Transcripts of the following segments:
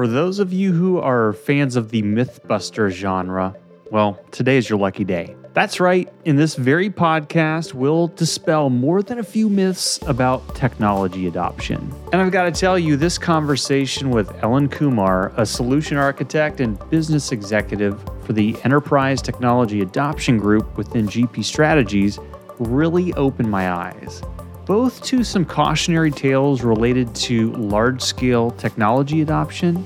For those of you who are fans of the Mythbuster genre, well, today is your lucky day. That's right, in this very podcast, we'll dispel more than a few myths about technology adoption. And I've got to tell you, this conversation with Ellen Kumar, a solution architect and business executive for the Enterprise Technology Adoption Group within GP Strategies, really opened my eyes. Both to some cautionary tales related to large scale technology adoption,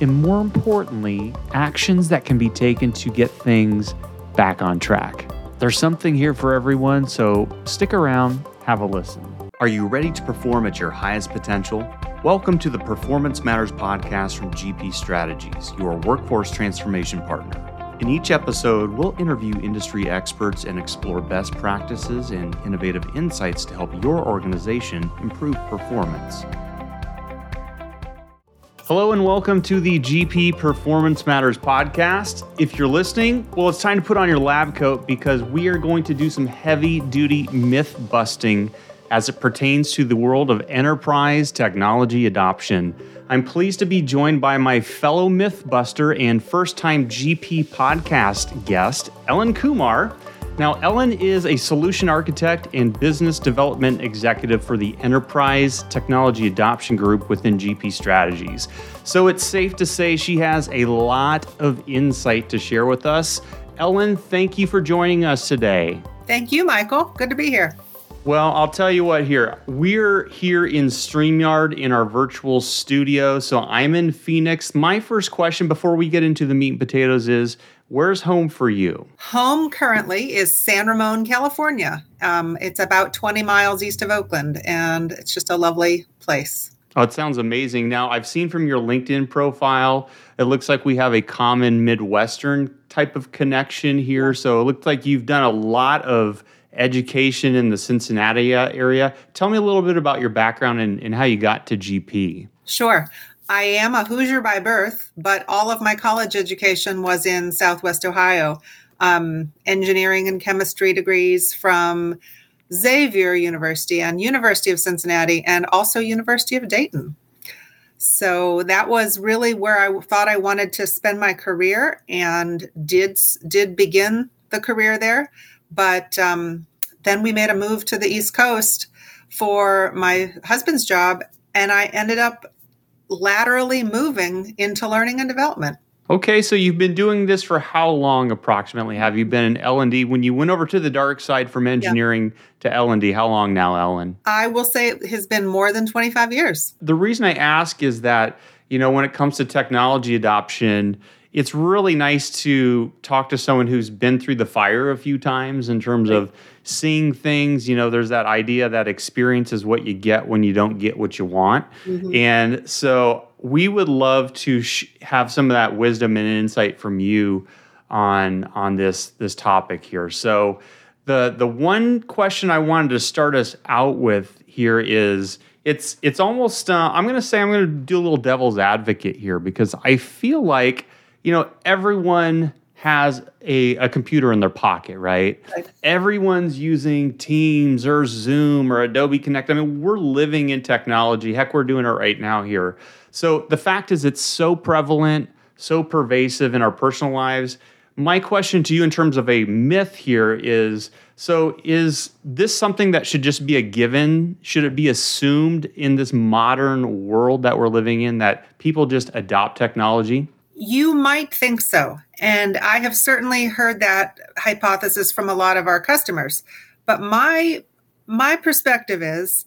and more importantly, actions that can be taken to get things back on track. There's something here for everyone, so stick around, have a listen. Are you ready to perform at your highest potential? Welcome to the Performance Matters podcast from GP Strategies, your workforce transformation partner. In each episode, we'll interview industry experts and explore best practices and innovative insights to help your organization improve performance. Hello and welcome to the GP Performance Matters podcast. If you're listening, well, it's time to put on your lab coat because we are going to do some heavy duty myth busting as it pertains to the world of enterprise technology adoption. I'm pleased to be joined by my fellow mythbuster and first time GP podcast guest, Ellen Kumar. Now, Ellen is a solution architect and business development executive for the Enterprise Technology Adoption Group within GP Strategies. So it's safe to say she has a lot of insight to share with us. Ellen, thank you for joining us today. Thank you, Michael. Good to be here. Well, I'll tell you what here. We're here in StreamYard in our virtual studio. So I'm in Phoenix. My first question before we get into the meat and potatoes is Where's home for you? Home currently is San Ramon, California. Um, it's about 20 miles east of Oakland, and it's just a lovely place. Oh, it sounds amazing. Now, I've seen from your LinkedIn profile, it looks like we have a common Midwestern type of connection here. So it looks like you've done a lot of education in the Cincinnati area. Tell me a little bit about your background and, and how you got to GP. Sure. I am a Hoosier by birth, but all of my college education was in Southwest Ohio. Um, engineering and chemistry degrees from Xavier University and University of Cincinnati, and also University of Dayton. So that was really where I thought I wanted to spend my career, and did did begin the career there. But um, then we made a move to the East Coast for my husband's job, and I ended up laterally moving into learning and development. Okay, so you've been doing this for how long approximately? Have you been in L&D when you went over to the dark side from engineering yeah. to L&D? How long now, Ellen? I will say it has been more than 25 years. The reason I ask is that, you know, when it comes to technology adoption, it's really nice to talk to someone who's been through the fire a few times in terms right. of seeing things. You know, there's that idea that experience is what you get when you don't get what you want. Mm-hmm. And so we would love to sh- have some of that wisdom and insight from you on on this this topic here. So the the one question I wanted to start us out with here is it's it's almost uh, I'm going to say I'm going to do a little devil's advocate here because I feel like you know everyone has a, a computer in their pocket, right? right? Everyone's using Teams or Zoom or Adobe Connect. I mean, we're living in technology. Heck, we're doing it right now here. So the fact is, it's so prevalent, so pervasive in our personal lives. My question to you, in terms of a myth here, is so is this something that should just be a given? Should it be assumed in this modern world that we're living in that people just adopt technology? You might think so. And I have certainly heard that hypothesis from a lot of our customers. But my my perspective is,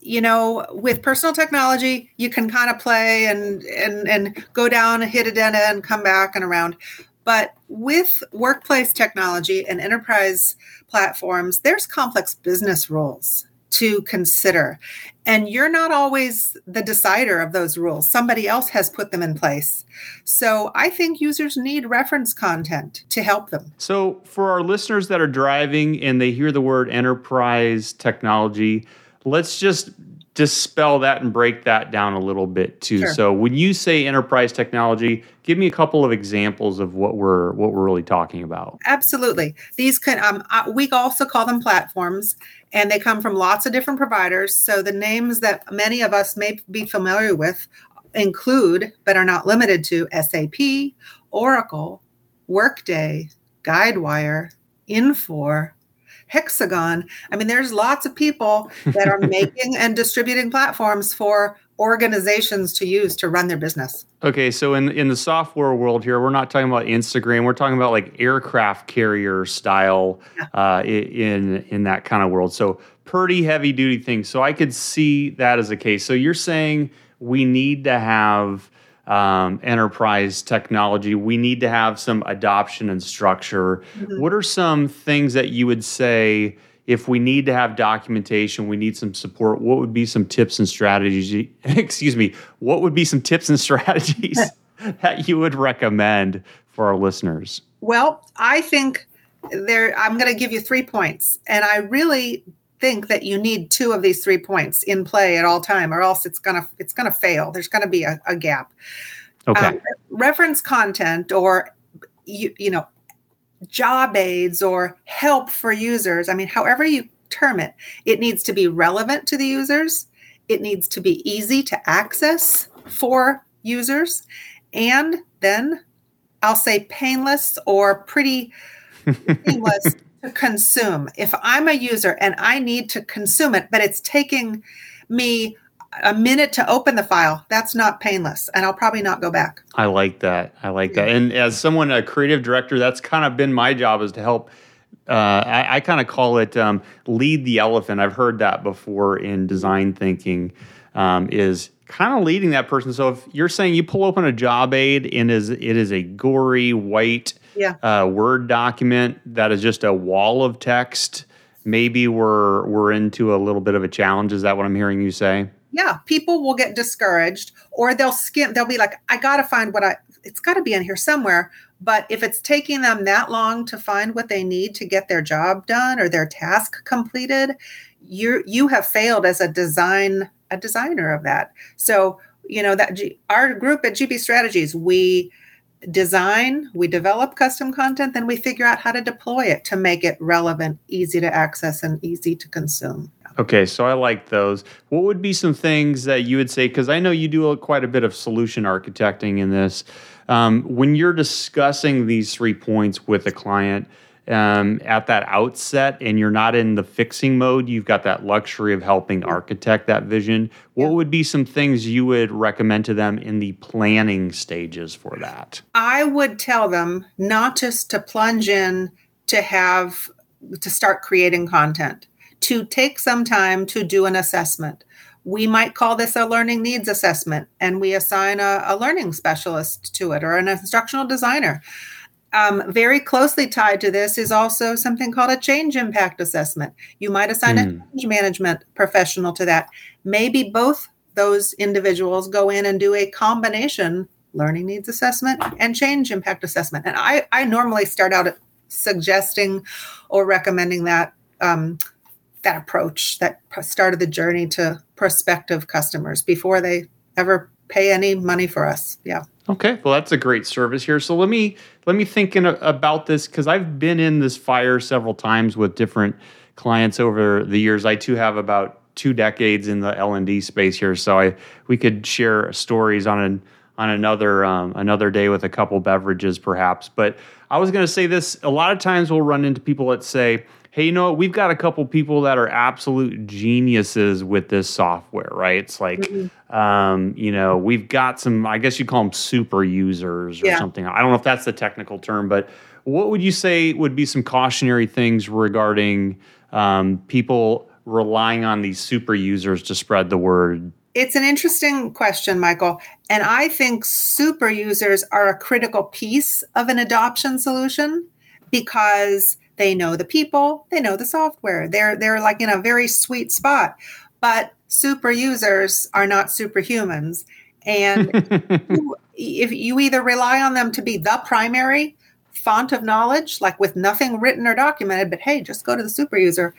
you know, with personal technology, you can kind of play and and and go down, and hit a dead and come back and around. But with workplace technology and enterprise platforms, there's complex business rules to consider. And you're not always the decider of those rules. Somebody else has put them in place. So I think users need reference content to help them. So for our listeners that are driving and they hear the word enterprise technology, let's just dispel that and break that down a little bit too. Sure. So when you say enterprise technology, give me a couple of examples of what we're what we're really talking about. Absolutely. These can um, uh, we also call them platforms and they come from lots of different providers. So the names that many of us may be familiar with include, but are not limited to, SAP, Oracle, Workday, Guidewire, Infor, Hexagon. I mean, there's lots of people that are making and distributing platforms for organizations to use to run their business. Okay, so in in the software world here, we're not talking about Instagram. We're talking about like aircraft carrier style yeah. uh, in in that kind of world. So pretty heavy duty things. So I could see that as a case. So you're saying we need to have um, enterprise technology. We need to have some adoption and structure. Mm-hmm. What are some things that you would say? If we need to have documentation, we need some support, what would be some tips and strategies? Excuse me, what would be some tips and strategies that you would recommend for our listeners? Well, I think there I'm going to give you 3 points and I really think that you need two of these three points in play at all time or else it's going to it's going to fail. There's going to be a, a gap. Okay. Um, reference content or you, you know job aids or help for users. I mean, however you term it, it needs to be relevant to the users. It needs to be easy to access for users. And then I'll say painless or pretty painless to consume. If I'm a user and I need to consume it, but it's taking me a minute to open the file that's not painless and i'll probably not go back i like that i like that and as someone a creative director that's kind of been my job is to help uh, I, I kind of call it um, lead the elephant. I've heard that before in design thinking. Um, is kind of leading that person. So if you're saying you pull open a job aid and is it is a gory white yeah. uh, Word document that is just a wall of text, maybe we're we're into a little bit of a challenge. Is that what I'm hearing you say? Yeah, people will get discouraged or they'll skim, they'll be like, I got to find what I, it's got to be in here somewhere. But if it's taking them that long to find what they need to get their job done or their task completed, you you have failed as a design a designer of that. So you know that G, our group at GP Strategies we design, we develop custom content, then we figure out how to deploy it to make it relevant, easy to access, and easy to consume. Okay, so I like those. What would be some things that you would say? Because I know you do quite a bit of solution architecting in this. Um, when you're discussing these three points with a client um, at that outset and you're not in the fixing mode, you've got that luxury of helping architect that vision. What would be some things you would recommend to them in the planning stages for that? I would tell them not just to plunge in to have to start creating content to take some time to do an assessment. We might call this a learning needs assessment, and we assign a, a learning specialist to it or an instructional designer. Um, very closely tied to this is also something called a change impact assessment. You might assign mm. a hmm. change management professional to that. Maybe both those individuals go in and do a combination learning needs assessment and change impact assessment. And I, I normally start out suggesting or recommending that um, that approach that started the journey to prospective customers before they ever pay any money for us. Yeah. Okay. Well that's a great service here. So let me let me think about this because i've been in this fire several times with different clients over the years. I too have about two decades in the l&d space here so i we could share stories on an on another um, another day with a couple beverages perhaps. But i was going to say this a lot of times we'll run into people that say hey, you know what? We've got a couple people that are absolute geniuses with this software, right? It's like, mm-hmm. um, you know, we've got some, I guess you call them super users or yeah. something. I don't know if that's the technical term, but what would you say would be some cautionary things regarding um, people relying on these super users to spread the word? It's an interesting question, Michael. And I think super users are a critical piece of an adoption solution because they know the people, they know the software. They're they're like in a very sweet spot. But super users are not superhumans. And you, if you either rely on them to be the primary font of knowledge, like with nothing written or documented, but hey, just go to the super user,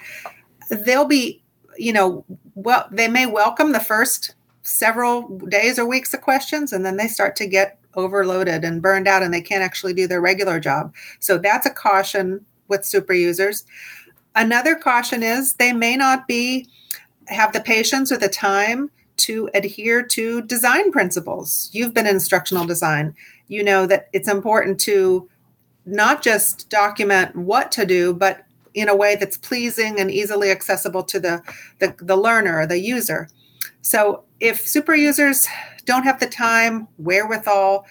they'll be, you know, well, they may welcome the first several days or weeks of questions, and then they start to get overloaded and burned out and they can't actually do their regular job. So that's a caution with super users. Another caution is they may not be have the patience or the time to adhere to design principles. You've been in instructional design. You know that it's important to not just document what to do, but in a way that's pleasing and easily accessible to the, the, the learner or the user. So if super users don't have the time, wherewithal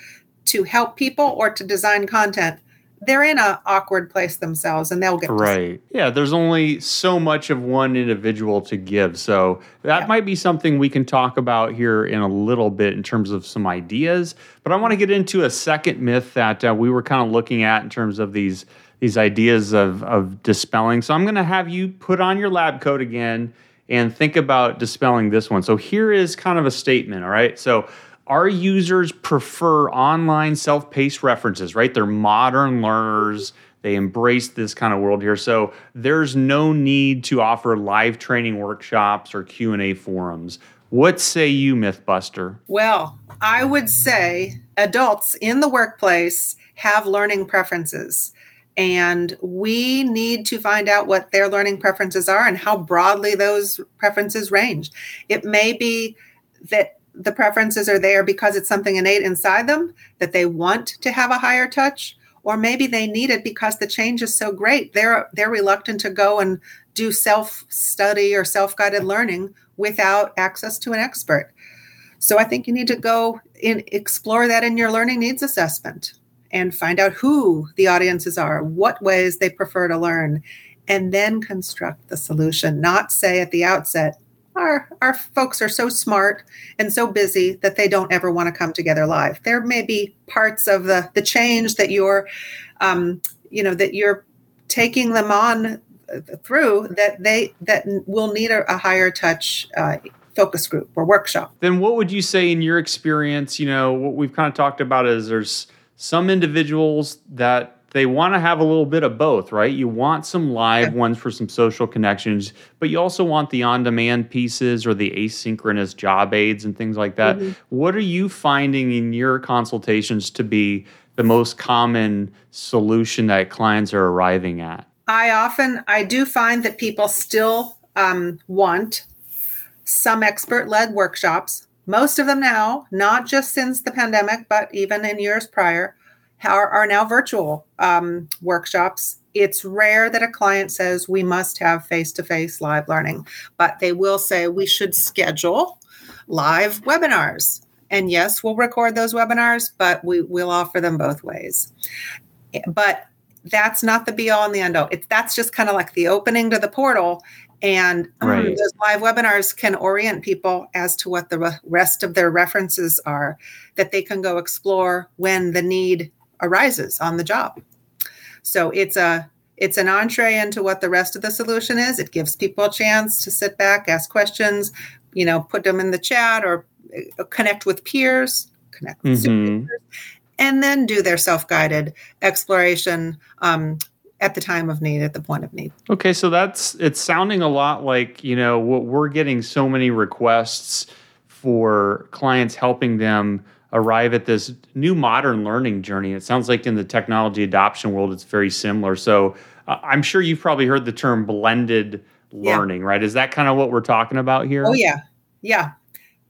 to help people or to design content, they're in an awkward place themselves and they'll get right. Yeah there's only so much of one individual to give so that yeah. might be something we can talk about here in a little bit in terms of some ideas but i want to get into a second myth that uh, we were kind of looking at in terms of these these ideas of, of dispelling so i'm going to have you put on your lab coat again and think about dispelling this one. So here is kind of a statement all right? So our users prefer online self-paced references, right? They're modern learners. They embrace this kind of world here. So there's no need to offer live training workshops or Q&A forums. What say you, Mythbuster? Well, I would say adults in the workplace have learning preferences. And we need to find out what their learning preferences are and how broadly those preferences range. It may be that the preferences are there because it's something innate inside them that they want to have a higher touch or maybe they need it because the change is so great. They're they're reluctant to go and do self study or self guided learning without access to an expert. So i think you need to go and explore that in your learning needs assessment and find out who the audiences are what ways they prefer to learn and then construct the solution. Not say at the outset our our folks are so smart and so busy that they don't ever want to come together live. There may be parts of the the change that you're, um, you know, that you're taking them on through that they that will need a, a higher touch uh, focus group or workshop. Then what would you say in your experience? You know, what we've kind of talked about is there's some individuals that they want to have a little bit of both, right? You want some live ones for some social connections, but you also want the on demand pieces or the asynchronous job aids and things like that. Mm-hmm. What are you finding in your consultations to be the most common solution that clients are arriving at? I often, I do find that people still um, want some expert led workshops. Most of them now, not just since the pandemic, but even in years prior are, are now virtual um, workshops. It's rare that a client says we must have face to face live learning, but they will say we should schedule live webinars. And yes, we'll record those webinars, but we will offer them both ways. But that's not the be all and the end all. It's that's just kind of like the opening to the portal. And right. those live webinars can orient people as to what the rest of their references are that they can go explore when the need arises on the job. So it's a it's an entree into what the rest of the solution is. It gives people a chance to sit back, ask questions, you know, put them in the chat or uh, connect with peers, connect with mm-hmm. and then do their self-guided exploration um, at the time of need, at the point of need. Okay, so that's it's sounding a lot like you know what we're getting so many requests for clients helping them arrive at this new modern learning journey. It sounds like in the technology adoption world, it's very similar. So uh, I'm sure you've probably heard the term blended learning, yeah. right? Is that kind of what we're talking about here? Oh yeah, yeah.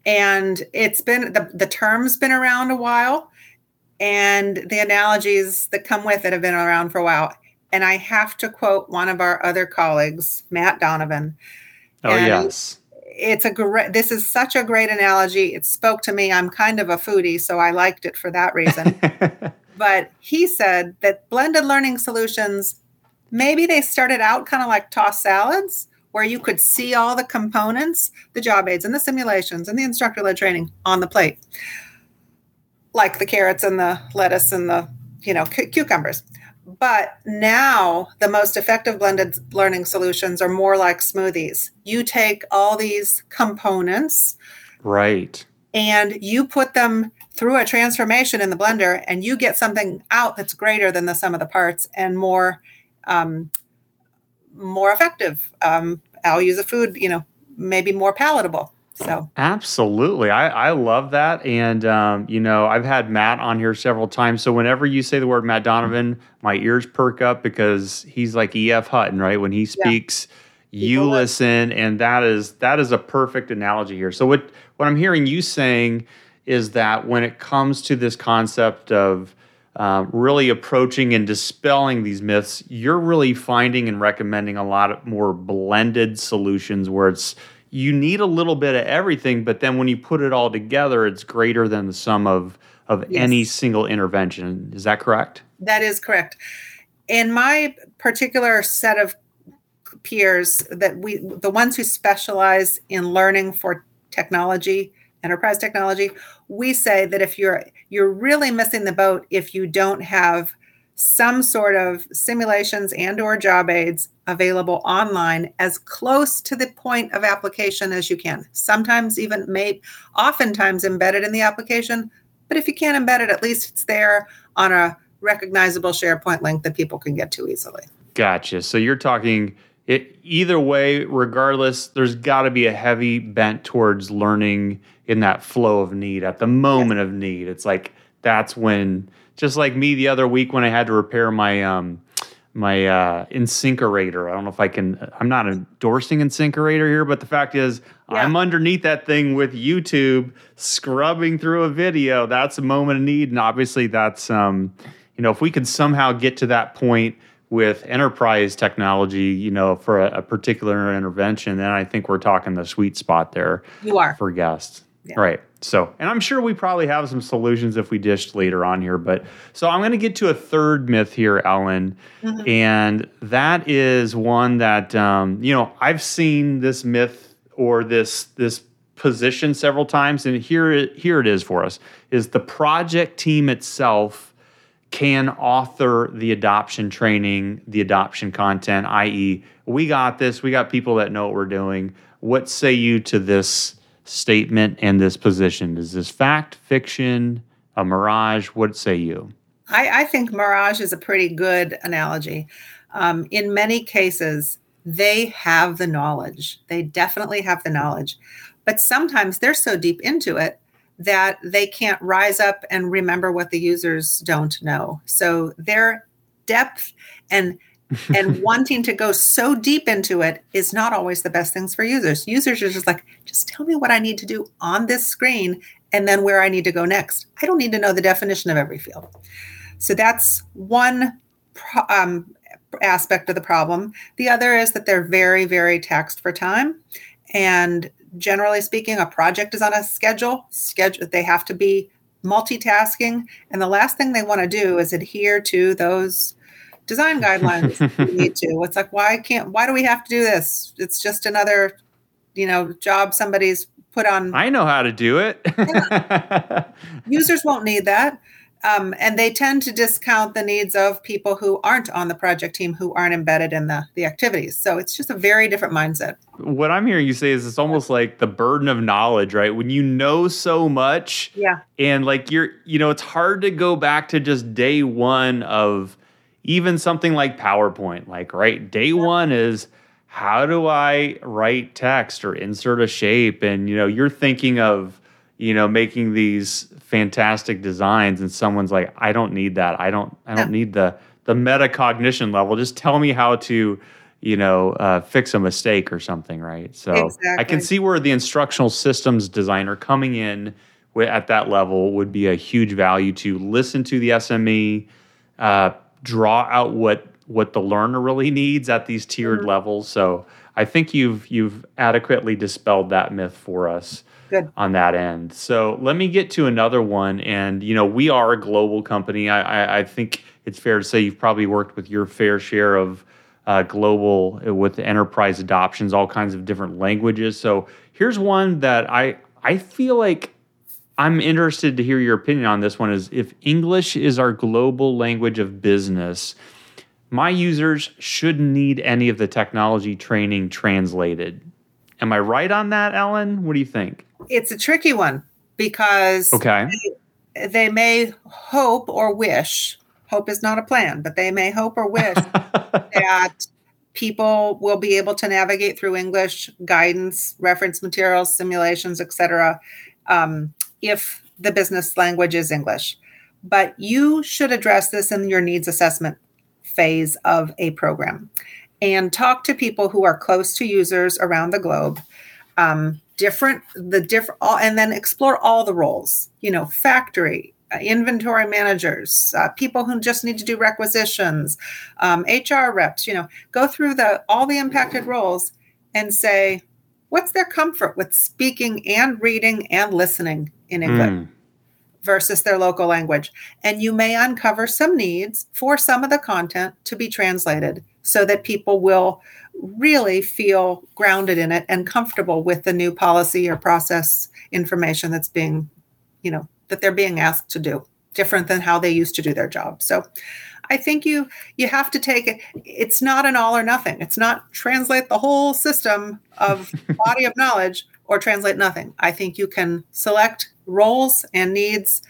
And it's been the the term's been around a while, and the analogies that come with it have been around for a while. And I have to quote one of our other colleagues, Matt Donovan. Oh and yes it's a great this is such a great analogy. It spoke to me. I'm kind of a foodie so i liked it for that reason. But he said that blended learning solutions maybe they started out kind of like tossed salads where you could see all the components the job aids and the simulations and the instructor led training on the plate. Like the carrots and the lettuce and the you know cucumbers but now the most effective blended learning solutions are more like smoothies. You take all these components. Right. And you put them through a transformation in the blender and you get something out that's greater than the sum of the parts and more um, more effective. Um, I'll use a food, you know, maybe more palatable. So absolutely, I, I love that, and um, you know I've had Matt on here several times. So whenever you say the word Matt Donovan, my ears perk up because he's like E.F. Hutton, right? When he speaks, yeah. you listen, and that is that is a perfect analogy here. So what what I'm hearing you saying is that when it comes to this concept of uh, really approaching and dispelling these myths, you're really finding and recommending a lot of more blended solutions where it's you need a little bit of everything, but then when you put it all together, it's greater than the sum of of yes. any single intervention. Is that correct? That is correct. In my particular set of peers that we the ones who specialize in learning for technology enterprise technology we say that if you're you're really missing the boat if you don't have some sort of simulations and or job aids available online as close to the point of application as you can. Sometimes even may oftentimes embedded in the application but if you can't embed it at least it's there on a recognizable sharepoint link that people can get to easily. Gotcha. So you're talking it either way, regardless, there's got to be a heavy bent towards learning in that flow of need. At the moment of need. It's like that's when, just like me the other week when I had to repair my um, my uh, InSinkErator. I don't know if I can. I'm not endorsing InSinkErator here, but the fact is, yeah. I'm underneath that thing with YouTube, scrubbing through a video. That's a moment of need, and obviously, that's um, you know, if we could somehow get to that point with enterprise technology, you know, for a, a, particular intervention, then I think we're talking the sweet spot there. You are for guests, yeah. right? So, and I'm sure we probably have some solutions if we dished later on here. But so I'm going to get to a third myth here, Ellen, mm-hmm. and that is one that um, you know I've seen this myth or this this position several times, and here here it is for us: is the project team itself can author the adoption training, the adoption content, i.e., we got this, we got people that know what we're doing. What say you to this statement and this position? Is this fact, fiction, a mirage? What say you? I, I think mirage is a pretty good analogy. Um, in many cases, they have the knowledge. They definitely have the knowledge. But sometimes they're so deep into it that they can't rise up and remember what the users don't know. So their depth and and wanting to go so deep into it is not always the best things for users. Users are just like, just tell me what I need to do on this screen and then where I need to go next. I don't need to know the definition of every field. So that's one um, aspect of the problem. The other is that they're very, very taxed for time and generally speaking, a project is on a schedule. Schedule they have to be multitasking, and the last thing they want to do is adhere to those design guidelines we need to. It's like why can't why do we have to do this? It's just another, you know, job somebody's put on. I know how to do it. Users won't need that. Um, and they tend to discount the needs of people who aren't on the project team who aren't embedded in the, the activities so it's just a very different mindset what i'm hearing you say is it's almost like the burden of knowledge right when you know so much yeah and like you're you know it's hard to go back to just day one of even something like powerpoint like right day one is how do i write text or insert a shape? And you know you're thinking of you know making these fantastic designs and someone's like i don't need that. I don't i don't need the the metacognition level. Just tell me how to you know uh, fix a mistake or something right? So exactly. i can see where the instructional systems designer coming in at that level would be a huge value to listen to the sme uh, draw out what what the learner really needs at these tiered mm-hmm. levels so i think you've you've adequately dispelled that myth for us Good. on that end. So let me get to another one. And, you know, we are a global company. I, I, I think it's fair to say you've probably worked with your fair share of uh, global uh, with enterprise adoptions, all kinds of different languages. So here's one that I, I feel like I'm interested to hear your opinion on this one is if English is our global language of business, my users shouldn't need any of the technology training translated. Am I right on that, Ellen? What do you think? it's a tricky one because okay. they, they may hope or wish. Hope is not a plan, but they may hope or wish that people will be able to navigate through English guidance, reference materials, simulations, etc. Um, if the business language is English. But you should address this in your needs assessment phase of a program and talk to people who are close to users around the globe um, different the different and then explore all the roles you know factory uh, inventory managers uh, people who just need to do requisitions um, hr reps you know go through the all the impacted roles and say what's their comfort with speaking and reading and listening in english mm. versus their local language and you may uncover some needs for some of the content to be translated so that people will really feel grounded in it and comfortable with the new policy or process information that's being, you know, that they're being asked to do different than how they used to do their job. So I think you you have to take it it's not an all or nothing. It's not translate the whole system of body of knowledge or translate nothing. I think you can select roles and needs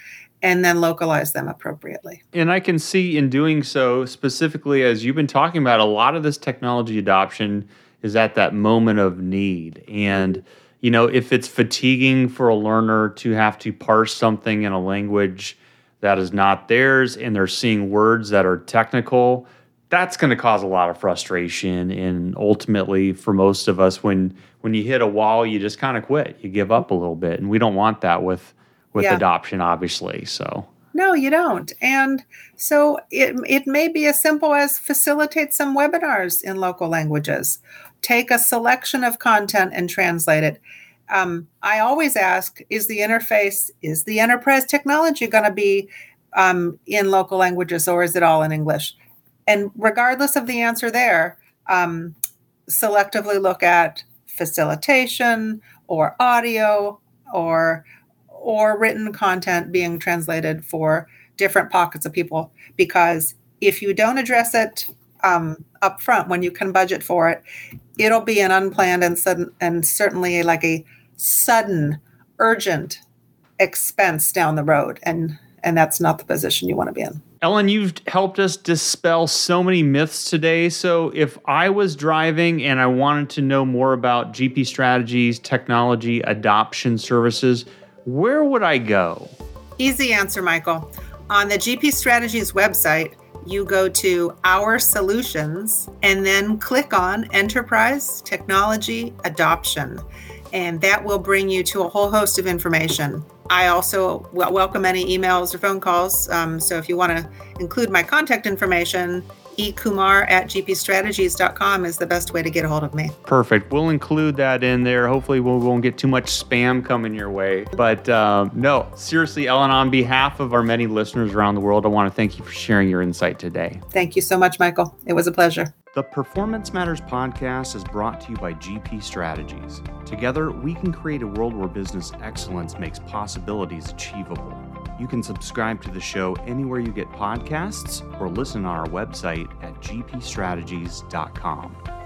and then localize them appropriately. And I can see in doing so, specifically as you've been talking about, a lot of this technology adoption is at that moment of need. And, you know, if it's fatiguing for a learner to have to parse something in a language that is not theirs and they're seeing words that are technical, that's going to cause a lot of frustration and ultimately for most of us when when you hit a wall you just kind of quit you give up a little bit and we don't want that with with yeah. adoption, obviously. So no, you don't. And so it, it may be as simple as facilitate some webinars in local languages, take a selection of content and translate it. Um, I always ask is the interface, is the enterprise technology going to be um, in local languages or is it all in English? And regardless of the answer there, um, selectively look at facilitation or audio or or written content being translated for different pockets of people. Because if you don't address it um, up front when you can budget for it it'll be an unplanned and sudden and certainly like a sudden urgent expense down the road. And and that's not the position you want to be in ellen you've helped us dispel so many myths today so if i was driving and i wanted to know more about gp strategies technology adoption services where would I go? Easy answer, Michael. On the GP Strategies website, you go to Our Solutions and then click on Enterprise Technology Adoption. And that will bring you to a whole host of information. I also welcome any emails or phone calls. Um, so if you want to include my contact information, ekumar at gpstrategies.com is the best way to get a hold of me. Perfect. We'll include that in there. Hopefully, we won't get too much spam coming your way. But um, no, seriously, Ellen, on behalf of our many listeners around the world, I want to thank you for sharing your insight today. Thank you so much, Michael. It was a pleasure. The Performance Matters podcast is brought to you by GP Strategies. Together, we can create a world where business excellence makes possibilities achievable. You can subscribe to the show anywhere you get podcasts or listen on our website at gpstrategies.com.